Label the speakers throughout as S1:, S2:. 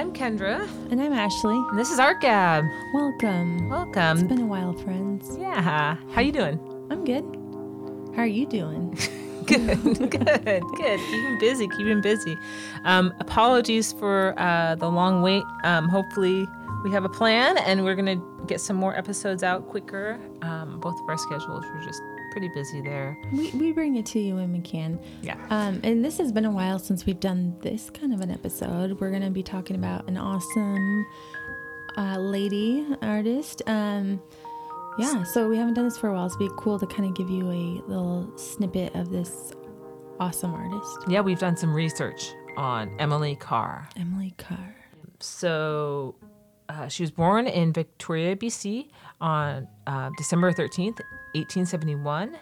S1: I'm Kendra,
S2: And I'm Ashley.
S1: and this is Art Gab.
S2: Welcome. It's
S1: Welcome.
S2: been a while, friends.
S1: Yeah, how you doing?
S2: I'm good. How are you doing?
S1: Good, good, good. Keeping busy, keeping busy. Um, apologies for uh, the long wait. Um, hopefully, we have a plan, and we're gonna get some more episodes out quicker. Um, both of our schedules were just pretty busy there.
S2: we, we bring it to you when we can.
S1: Yeah.
S2: Um, and this has been a while since we've done this kind of an episode. We're going to be talking about an awesome uh, lady artist. Um, yeah, so we haven't done this for a while. So it'd be cool to kind of give you a little snippet of this awesome artist,
S1: Yeah, we've done some research on Emily Carr.
S2: Emily Carr.
S1: So uh, she was born in Victoria, BC on uh, December 13th, 1871.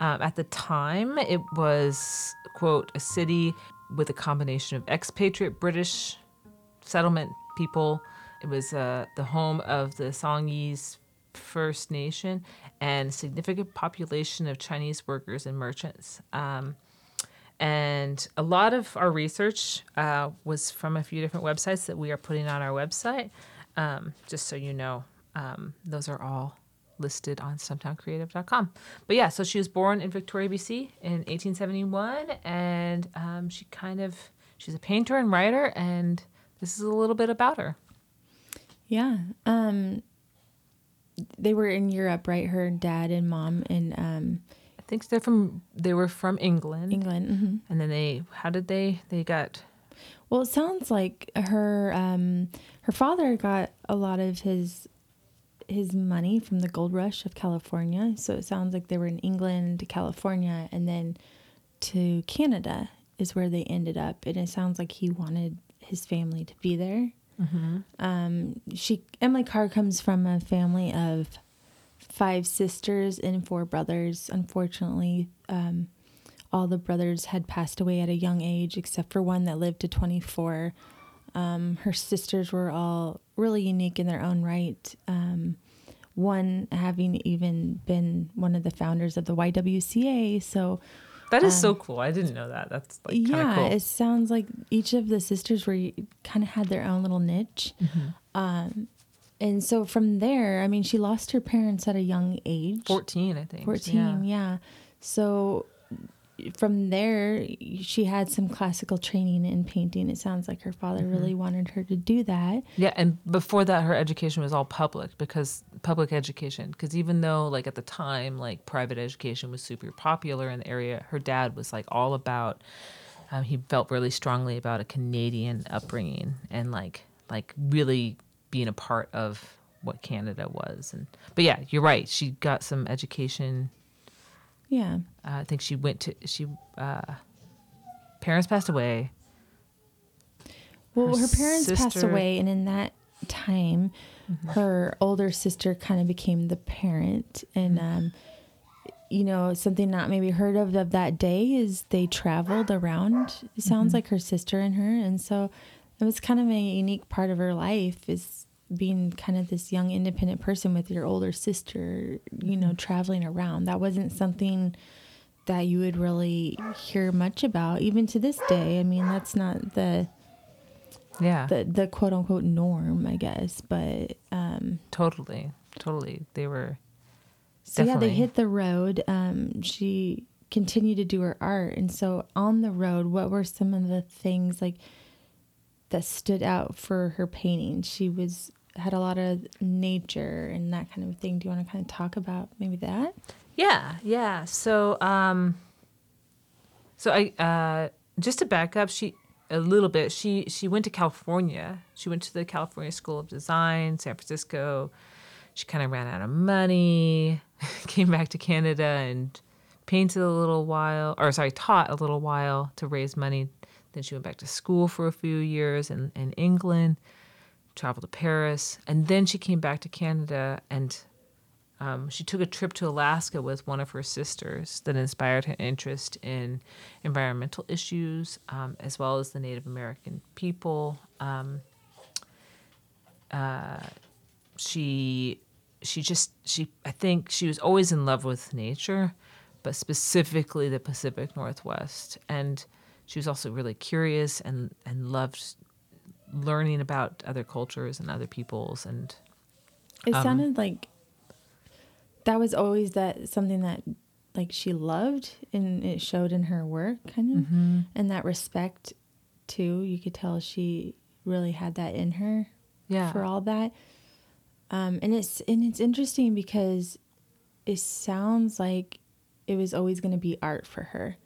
S1: Um, at the time, it was, quote, a city with a combination of expatriate British settlement people. It was uh, the home of the Songhees First Nation and significant population of Chinese workers and merchants. Um, and a lot of our research uh, was from a few different websites that we are putting on our website. Um, just so you know, um, those are all listed on stumtowncreative.com. But yeah, so she was born in Victoria, BC in 1871, and um, she kind of she's a painter and writer, and this is a little bit about her.
S2: Yeah. Um, they were in Europe, right? Her dad and mom and um,
S1: I think they're from they were from England,
S2: England. hmm
S1: and then they how did they they got
S2: Well, it sounds like her um, her father got a lot of his his money from the gold rush of California. So it sounds like they were in England to California and then to Canada is where they ended up. And it sounds like he wanted his family to be there. Um, she Emily Carr comes from a family of five sisters and four brothers. Unfortunately, um, all the brothers had passed away at a young age, except for one that lived to 24. Um, her sisters were all really unique in their own right. Um, one having even been one of the founders of the YWCA. So,
S1: that is so cool. I didn't know that. That's like
S2: yeah,
S1: cool.
S2: it sounds like each of the sisters were kind of had their own little niche.
S1: Mm-hmm.
S2: Um, and so from there, I mean, she lost her parents at a young age.
S1: 14, I think.
S2: 14
S1: Yeah.
S2: yeah. so from there she had some classical training in painting it sounds like her father
S1: Mm-hmm.
S2: really wanted her to do that
S1: Yeah, and before that, her education was all public because public education. Because even though, like at the time, like private education was super popular in the area, her dad was like all about. Um, he felt really strongly about a Canadian upbringing and like like really being a part of what Canada was. And but yeah, you're right. She got some education.
S2: Yeah.
S1: Uh, I think she went to she. Uh, parents passed away.
S2: well
S1: Her
S2: her, parents passed away and in that time her older sister kind of became the parent. And um you know something not maybe heard of of that day is they traveled around it sounds like her sister and her. And so it was kind of a unique part of her life is being kind of this young independent person with your older sister you know traveling around that wasn't something that you would really hear much about even to this day i mean that's not the
S1: Yeah,
S2: the, the quote unquote norm i guess but um
S1: totally, totally. They were.
S2: So yeah, they hit the road. Um, she continued to do her art, and so on the road, what were some of the things like that stood out for her painting? She was had a lot of nature and that kind of thing. Do you want to kind of talk about maybe that?
S1: Yeah, yeah. So, um, so I uh, just to back up, she a little bit. She she went to California. She went to the California School of Design, San Francisco. She kind of ran out of money, came back to Canada and painted a little while, or sorry, taught a little while to raise money. Then she went back to school for a few years in, in England, traveled to Paris, and then she came back to Canada and um, she took a trip to Alaska with one of her sisters that inspired her interest in environmental issues um, as well as the Native American people. Um, uh, she she just she I think she was always in love with nature, but specifically the Pacific Northwest, and she was also really curious and and loved learning about other cultures and other peoples and
S2: It
S1: Um,
S2: sounded like that was always that something that like she loved and it showed in her work kind of. And that respect too you could tell she really had that in her
S1: yeah.
S2: for all that. Um and it's and it's interesting because it sounds like it was always going to be art for her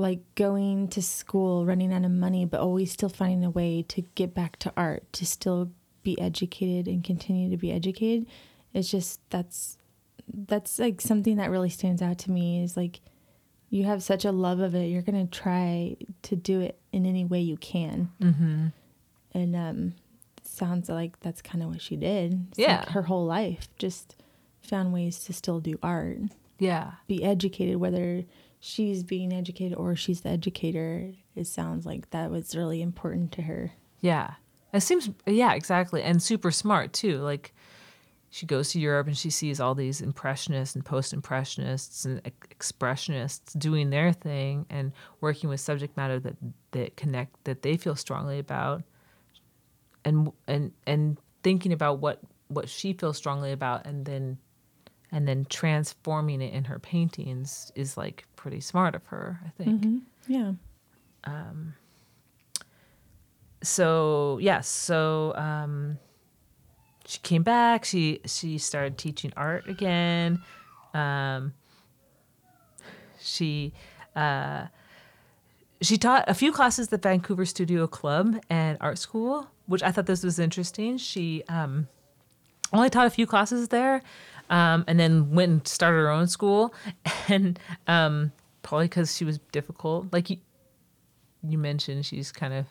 S2: like going to school running out of money but always still finding a way to get back to art to still be educated and continue to be educated. It's just that's that's like something that really stands out to me is like you have such a love of it you're going to try to do it in any way you can.
S1: Mm-hmm.
S2: and um sounds like that's kind of what she did. It's
S1: Yeah.
S2: like her whole life just found ways to still do art.
S1: Yeah.
S2: Be educated whether she's being educated or she's the educator it sounds like that was really important to her
S1: Yeah. It seems yeah, exactly. And super smart too. Like she goes to Europe and she sees all these impressionists and post-impressionists and ex- expressionists doing their thing and working with subject matter that that connect that they feel strongly about and and and thinking about what what she feels strongly about and then and then transforming it in her paintings is like pretty smart of her, I think.
S2: yeah.
S1: So yes so um she came back. She she started teaching art again. Um she uh she taught a few classes at Vancouver Studio Club and art school, which I thought this was interesting. She um, only taught a few classes there, um, and then went and started her own school. And um, probably because she was difficult, like you, you mentioned, she's kind of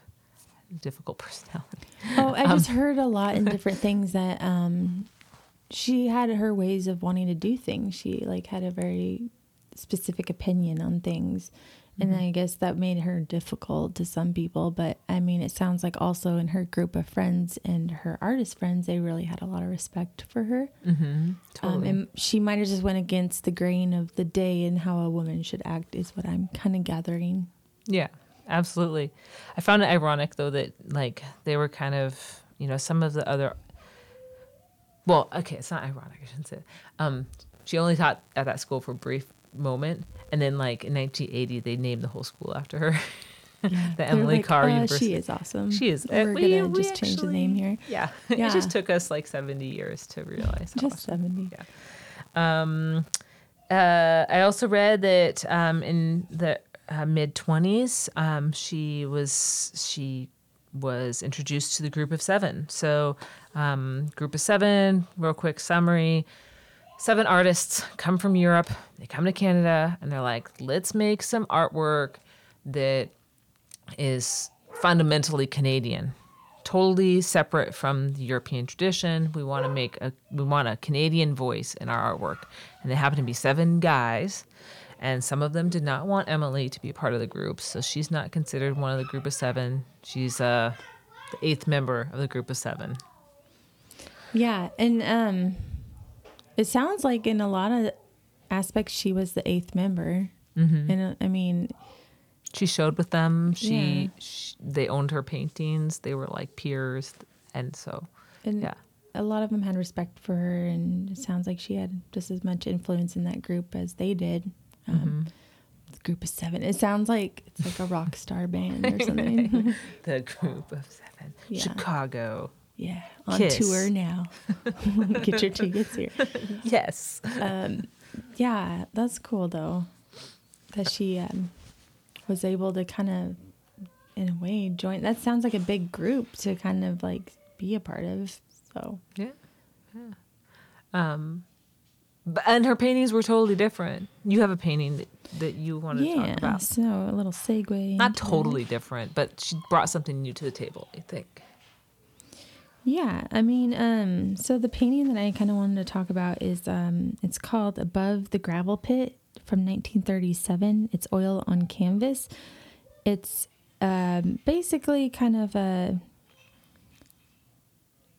S1: difficult personality.
S2: oh i
S1: Um,
S2: just heard a lot in different things that um she had her ways of wanting to do things she like had a very specific opinion on things and
S1: Mm-hmm.
S2: i guess that made her difficult to some people but i mean it sounds like also in her group of friends and her artist friends they really had a lot of respect for her um,
S1: Totally.
S2: and she might have just went against the grain of the day and how a woman should act is what i'm kind of gathering
S1: Yeah, absolutely. I found it ironic though that like they were kind of you know some of the other. Well, okay, it's not ironic. I shouldn't say. Um, she only taught at that school for a brief moment, and then like in 1980 they named the whole school after her. the
S2: They're
S1: Emily
S2: like,
S1: Carr
S2: "Uh,
S1: University.
S2: she is awesome
S1: She is.
S2: we're
S1: Uh, we-
S2: gonna
S1: we
S2: just change the name here
S1: Yeah.
S2: Yeah.
S1: it just took us like 70 years to realize.
S2: just 70 Yeah.
S1: um, uh, I also read that um, in the uh, mid twenties, um, she was she was introduced to the group of seven. So, um, group of seven. Real quick summary: seven artists come from Europe. They come to Canada, and they're like, "Let's make some artwork that is fundamentally Canadian." totally separate from the European tradition. We want to make a we want a Canadian voice in our artwork, and they happen to be seven guys, and some of them did not want Emily to be a part of the group, so she's not considered one of the group of seven. She's uh, the eighth member of the group of seven.
S2: Yeah, and um, it sounds like in a lot of aspects she was the eighth member. Mm-hmm. And uh, I mean,
S1: She showed with them. She,
S2: Yeah.
S1: sh they owned her paintings. They were like peers, and so
S2: and
S1: yeah,
S2: a lot of them had respect for her, and it sounds like she had just as much influence in that group as they did. Um,
S1: Mm-hmm.
S2: The group of seven. It sounds like it's like a rock star band or something.
S1: the group of seven,
S2: Yeah.
S1: Chicago.
S2: Yeah, on
S1: Kiss.
S2: tour now. Get your tickets here.
S1: Yes.
S2: Um, yeah, that's cool though. That she um, was able to kind of, in a way, join. That sounds like a big group to kind of like be a part of. So
S1: Yeah. Yeah. Um, but, and her paintings were totally different. You have a painting that, that you want to
S2: yeah,
S1: talk about.
S2: so a little segue.
S1: Not totally different, but she brought something new to the table, I think.
S2: Yeah, I mean, um, so the painting that I kind of wanted to talk about is um, it's called Above the Gravel Pit from 1937. It's oil on canvas. It's um, basically kind of a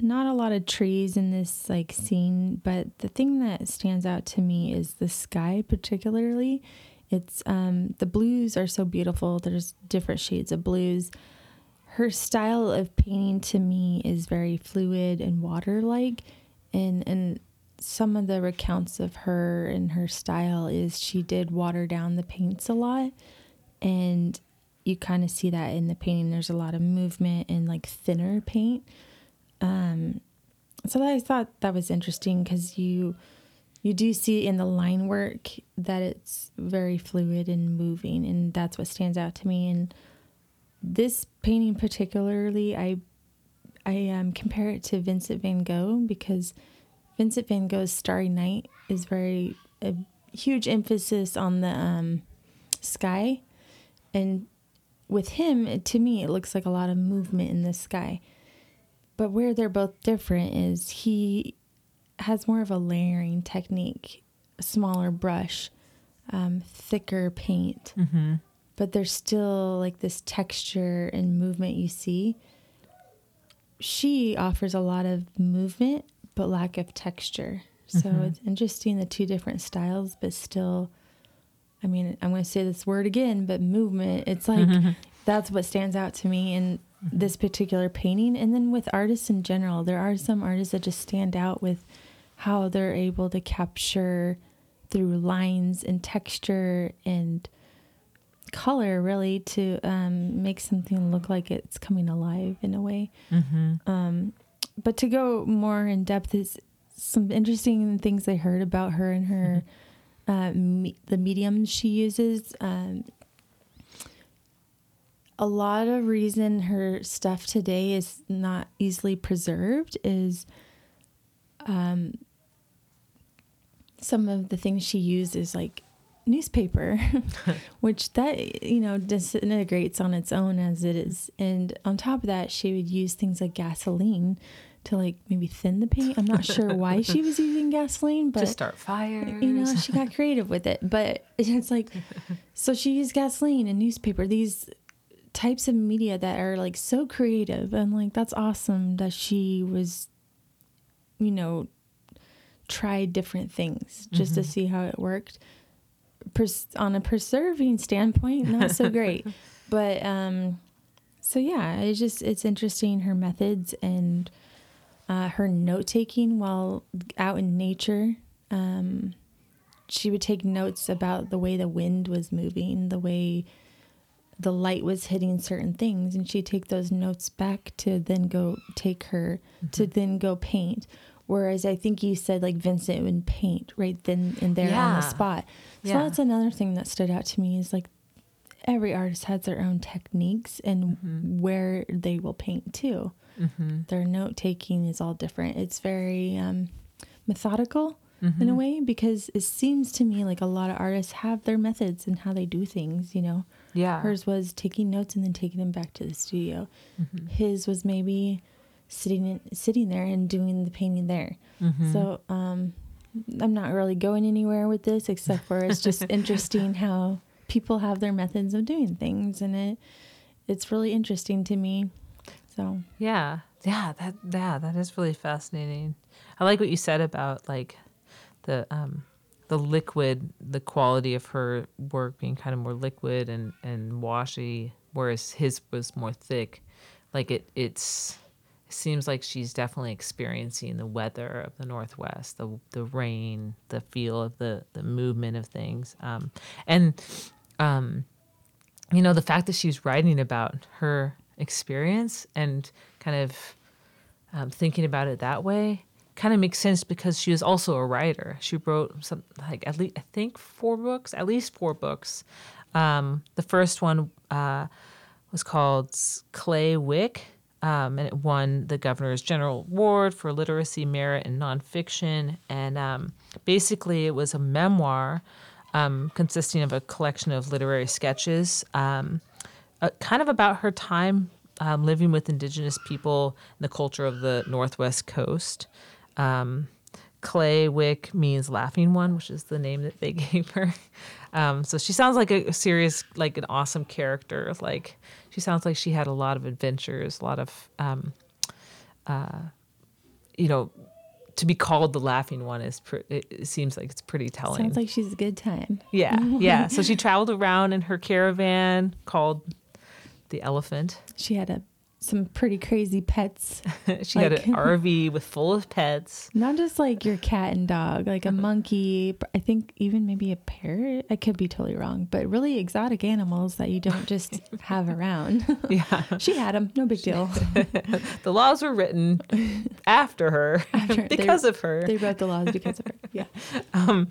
S2: not a lot of trees in this like scene, but the thing that stands out to me is the sky, particularly. It's um, the blues are so beautiful. There's different shades of blues her style of painting to me is very fluid and water like and and some of the recounts of her and her style is she did water down the paints a lot and you kind of see that in the painting. There's a lot of movement and like thinner paint. Um so i thought that was interesting because you you do see in the line work that it's very fluid and moving and that's what stands out to me. And this painting particularly i i um, compare it to vincent van gogh because vincent van gogh's starry night is very a huge emphasis on the um, sky and with him it, to me it looks like a lot of movement in the sky but where they're both different is he has more of a layering technique, a smaller brush, um, thicker paint.
S1: Mm-hmm.
S2: But there's still like this texture and movement you see. She offers a lot of movement, but lack of texture. So
S1: Mhm.
S2: it's interesting the two different styles, but still, I mean, I'm going to say this word again, but movement. It's like that's what stands out to me in this particular painting. And then with artists in general, there are some artists that just stand out with how they're able to capture through lines and texture and color really to um, make something look like it's coming alive in a way.
S1: Mm-hmm.
S2: Um, but to go more in depth is some interesting things I heard about her and her uh, me- the mediums she uses. Um, a lot of reason her stuff today is not easily preserved is um, some of the things she uses like newspaper which that you know disintegrates on its own as it is. And on top of that she would use things like gasoline to like maybe thin the paint. I'm not sure why she was using gasoline but
S1: to start fires.
S2: you know she got creative with it. But it's like so she used gasoline and newspaper these types of media that are like so creative. And like that's awesome that she was you know tried different things just to mm-hmm. see how it worked Pers- on a preserving standpoint not so great. But um so yeah it's just it's interesting her methods and uh, her note taking while out in nature. Um she would take notes about the way the wind was moving the way the light was hitting certain things and she'd take those notes back to then go take her to then go paint whereas i think you said like vincent would paint right then and there on the spot so
S1: Yeah.
S2: that's another thing that stood out to me is like every artist has their own techniques and where they will paint too
S1: Mm-hmm.
S2: their note taking is all different it's very um, methodical
S1: Mm-hmm.
S2: in a way because it seems to me like a lot of artists have their methods and how they do things you know
S1: Yeah.
S2: hers was taking notes and then taking them back to the studio
S1: Mm-hmm.
S2: his was maybe sitting sitting there and doing the painting there
S1: Mhm.
S2: so um i'm not really going anywhere with this except for it's just interesting how people have their methods of doing things and it it's really interesting to me so
S1: Yeah, yeah, that yeah, that is really fascinating. I like what you said about like the um the liquid, the quality of her work being kind of more liquid and and washy, whereas his was more thick. Like it, it's it seems like she's definitely experiencing the weather of the Northwest, the the rain, the feel of the the movement of things, um, and um, you know the fact that she's writing about her experience and kind of um, thinking about it that way kind of makes sense because she was also a writer. She wrote some like at least I think four books, at least four books. Um, the first one uh, was called Klee Wyck, um, and it won the Governor's General Award for Literacy Merit and Nonfiction. And um, basically, it was a memoir um, consisting of a collection of literary sketches, um, uh, kind of about her time um, living with Indigenous people and the culture of the Northwest Coast. Um, Klee Wyck means laughing one, which is the name that they gave her. So she sounds like a serious, like an awesome character. Like she sounds like she had a lot of adventures, a lot of, um, uh, you know, to be called the laughing one is, pre- it, it seems like it's pretty telling.
S2: sounds like she's a good time
S1: yeah, yeah. So she traveled around in her caravan called the Elephant.
S2: she had a some pretty crazy pets.
S1: she had an RV with full of pets.
S2: Not just like your cat and dog, like a monkey, I think even maybe a parrot. I could be totally wrong, but really exotic animals that you don't just have around.
S1: Yeah.
S2: she had them, no big deal.
S1: the laws were written after her
S2: After- they-
S1: because of her.
S2: They wrote the laws because of her. Yeah.
S1: um,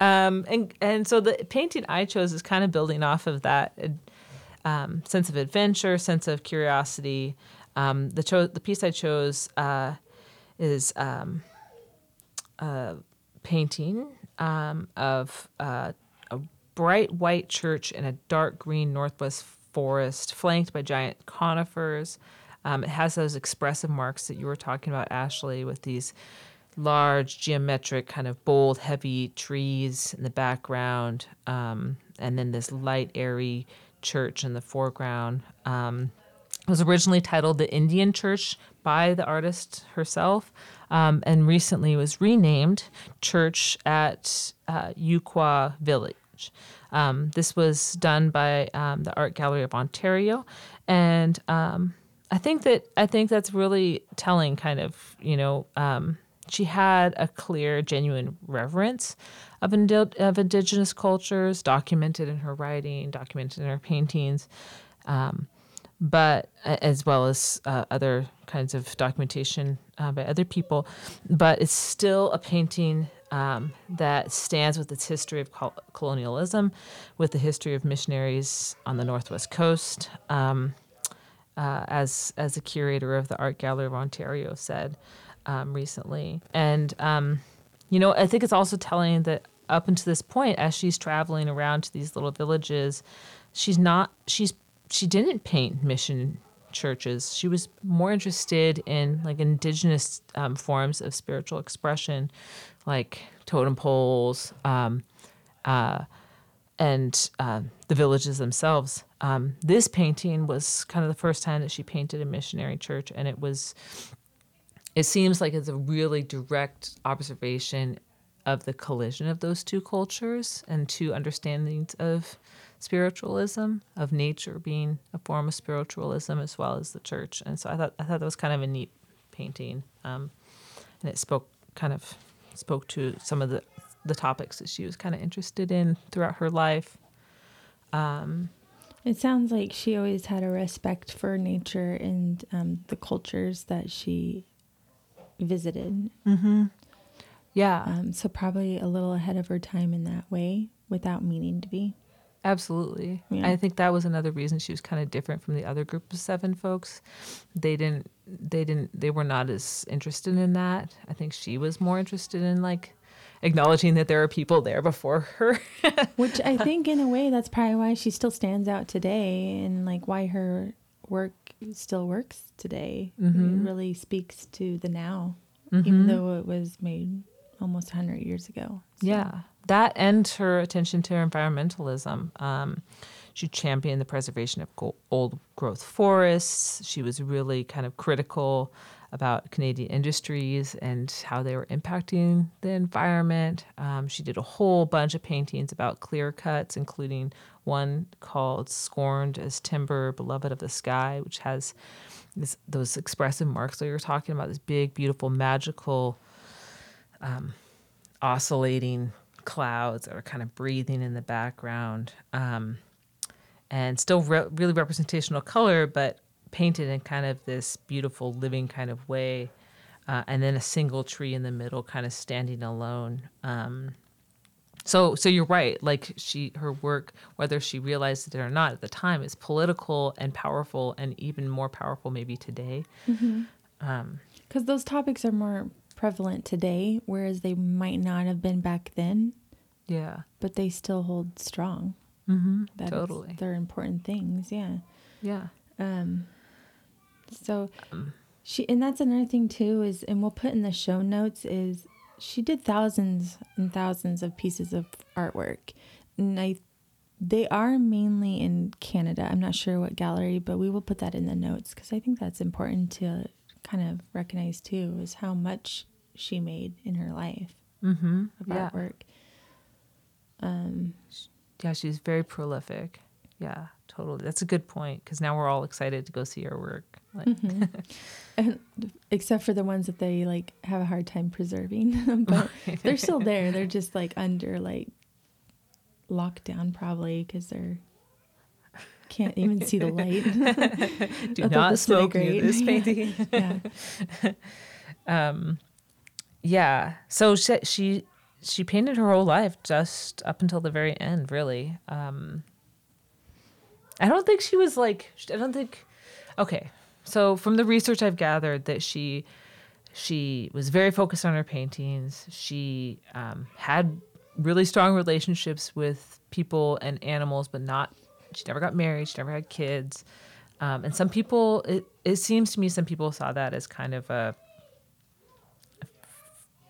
S1: um, and and so the painting I chose is kind of building off of that um, sense of adventure, sense of curiosity. Um, the cho- the piece I chose uh, is um, a painting um, of uh, a bright white church in a dark green northwest forest, flanked by giant conifers. Um, it has those expressive marks that you were talking about, Ashley, with these large, geometric, kind of bold, heavy trees in the background, um, and then this light, airy church in the foreground. Um, it was originally titled The Indian Church by the artist herself, um, and recently was renamed Church at uh, Village. Um, this was done by um, the Art Gallery of Ontario, and um, I think that I think that's really telling. Kind of, you know, um, she had a clear, genuine reverence of, indi- of indigenous cultures, documented in her writing, documented in her paintings, um, but as well as uh, other kinds of documentation uh, by other people. But it's still a painting um, that stands with its history of col- colonialism, with the history of missionaries on the northwest coast. Um, uh, as as the curator of the Art Gallery of Ontario said um, recently, and um, you know, I think it's also telling that up until this point, as she's traveling around to these little villages, she's not she's she didn't paint mission churches. She was more interested in like indigenous um, forms of spiritual expression, like totem poles. Um, uh, and uh, the villages themselves. Um, this painting was kind of the first time that she painted a missionary church, and it was. It seems like it's a really direct observation of the collision of those two cultures and two understandings of spiritualism, of nature being a form of spiritualism as well as the church. And so I thought I thought that was kind of a neat painting, um, and it spoke kind of spoke to some of the the topics that she was kind of interested in throughout her life.
S2: It sounds like she always had a respect for nature and um, the cultures that she visited.
S1: Yeah,
S2: Um, so probably a little ahead of her time in that way without meaning to be.
S1: absolutely.
S2: Yeah.
S1: I think that was another reason she was kind of different from the other group of seven folks. They didn't they didn't they were not as interested in that. I think she was more interested in like acknowledging that there are people there before her.
S2: Which I think, in a way, that's probably why she still stands out today and like why her work still works today. It really speaks to the now, even though it was made almost 100 years ago. So-
S1: Yeah, that and her attention to environmentalism. Um, she championed the preservation of old growth forests. She was really kind of critical about Canadian industries and how they were impacting the environment. Um, she did a whole bunch of paintings about clear cuts, including one called Scorned as Timber, Beloved of the Sky, which has this, those expressive marks that you were talking about, this big, beautiful, magical oscillating clouds that are kind of breathing in the background um, and still re- really representational color but painted in kind of this beautiful living kind of way uh, and then a single tree in the middle kind of standing alone um, so so you're right like she her work whether she realized it or not at the time is political and powerful and even more powerful maybe today
S2: Because those topics are more prevalent today, whereas they might not have been back then,
S1: yeah
S2: but they still hold strong.
S1: mm-hmm.
S2: That
S1: totally
S2: they're important things. Yeah.
S1: yeah
S2: Um, so she, and that's another thing too is, and we'll put in the show notes is she did thousands and thousands of pieces of artwork, and I, they are mainly in Canada. I'm not sure what gallery, but we will put that in the notes because I think that's important to kind of recognize too is how much she made in her life
S1: mm-hmm.
S2: of
S1: yeah
S2: artwork.
S1: Yeah, she's very prolific. Yeah, totally. That's a good point because now we're all excited to go see her work. Like,
S2: And except for the ones that they like have a hard time preserving, but they're still there. They're just like under like lockdown probably because they're can't even see the light.
S1: Do not
S2: this did a
S1: smoke near this
S2: yeah.
S1: painting.
S2: yeah.
S1: Yeah. So she, she she painted her whole life just up until the very end, really. Um I don't think she was like I don't think Okay. So from the research I've gathered that she she was very focused on her paintings. She um, had really strong relationships with people and animals, but not. She never got married. She never had kids. Um, and some people, it, it seems to me, some people saw that as kind of a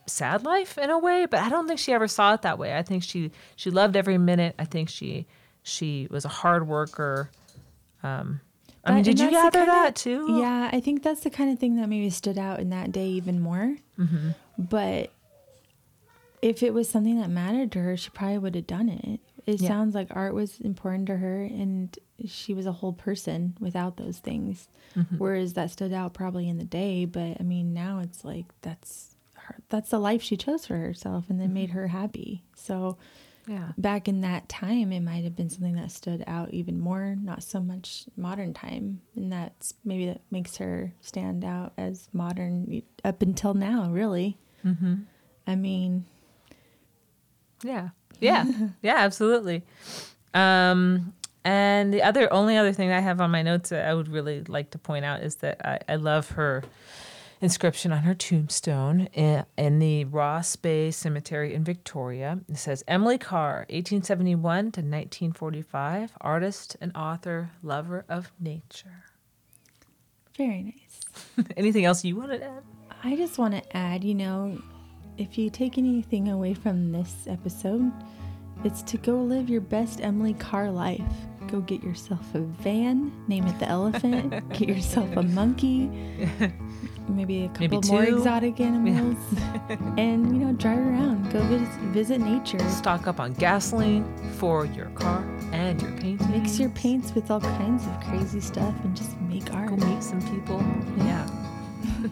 S1: sad life in a way. But I don't think she ever saw it that way. I think she she loved every minute. I think she she was a hard worker. Um, I mean, did you gather that too?
S2: Yeah, I think that's the kind of thing that maybe stood out in that day even more.
S1: Mm-hmm.
S2: But if it was something that mattered to her, she probably would have done it. It
S1: Yeah.
S2: sounds like art was important to her and she was a whole person without those things.
S1: Mm-hmm.
S2: Whereas that stood out probably in the day, but I mean now it's like that's her that's the life she chose for herself and
S1: Mm-hmm.
S2: made her happy. So
S1: Yeah.
S2: back in that time it might have been something that stood out even more not so much modern time and that's maybe that makes her stand out as modern up until now really
S1: Mm-hmm.
S2: i mean
S1: Yeah. Yeah. yeah, absolutely. Um, and the other only other thing I have on my notes that I would really like to point out is that I, I love her inscription on her tombstone in, in the Ross Bay Cemetery in Victoria. It says Emily Carr, 1871 to 1945, artist and author, lover of nature.
S2: very nice
S1: Anything else you want to add?
S2: i just want to add you know if you take anything away from this episode it's to go live your best emily carr life go get yourself a van name it the elephant get yourself a monkey maybe a couple
S1: Maybe
S2: more exotic animals and you know drive around go visit, visit nature
S1: Stock up on gasoline for your car and your paintings.
S2: mix your paints with all kinds of crazy stuff and just make art
S1: Go meet some people. Yeah.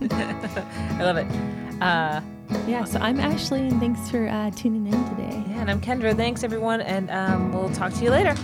S1: I love it. Uh,
S2: yeah so i'm ashley and thanks for uh, tuning in today
S1: yeah, and I'm Kendra. Thanks, everyone, and um, we'll talk to you later.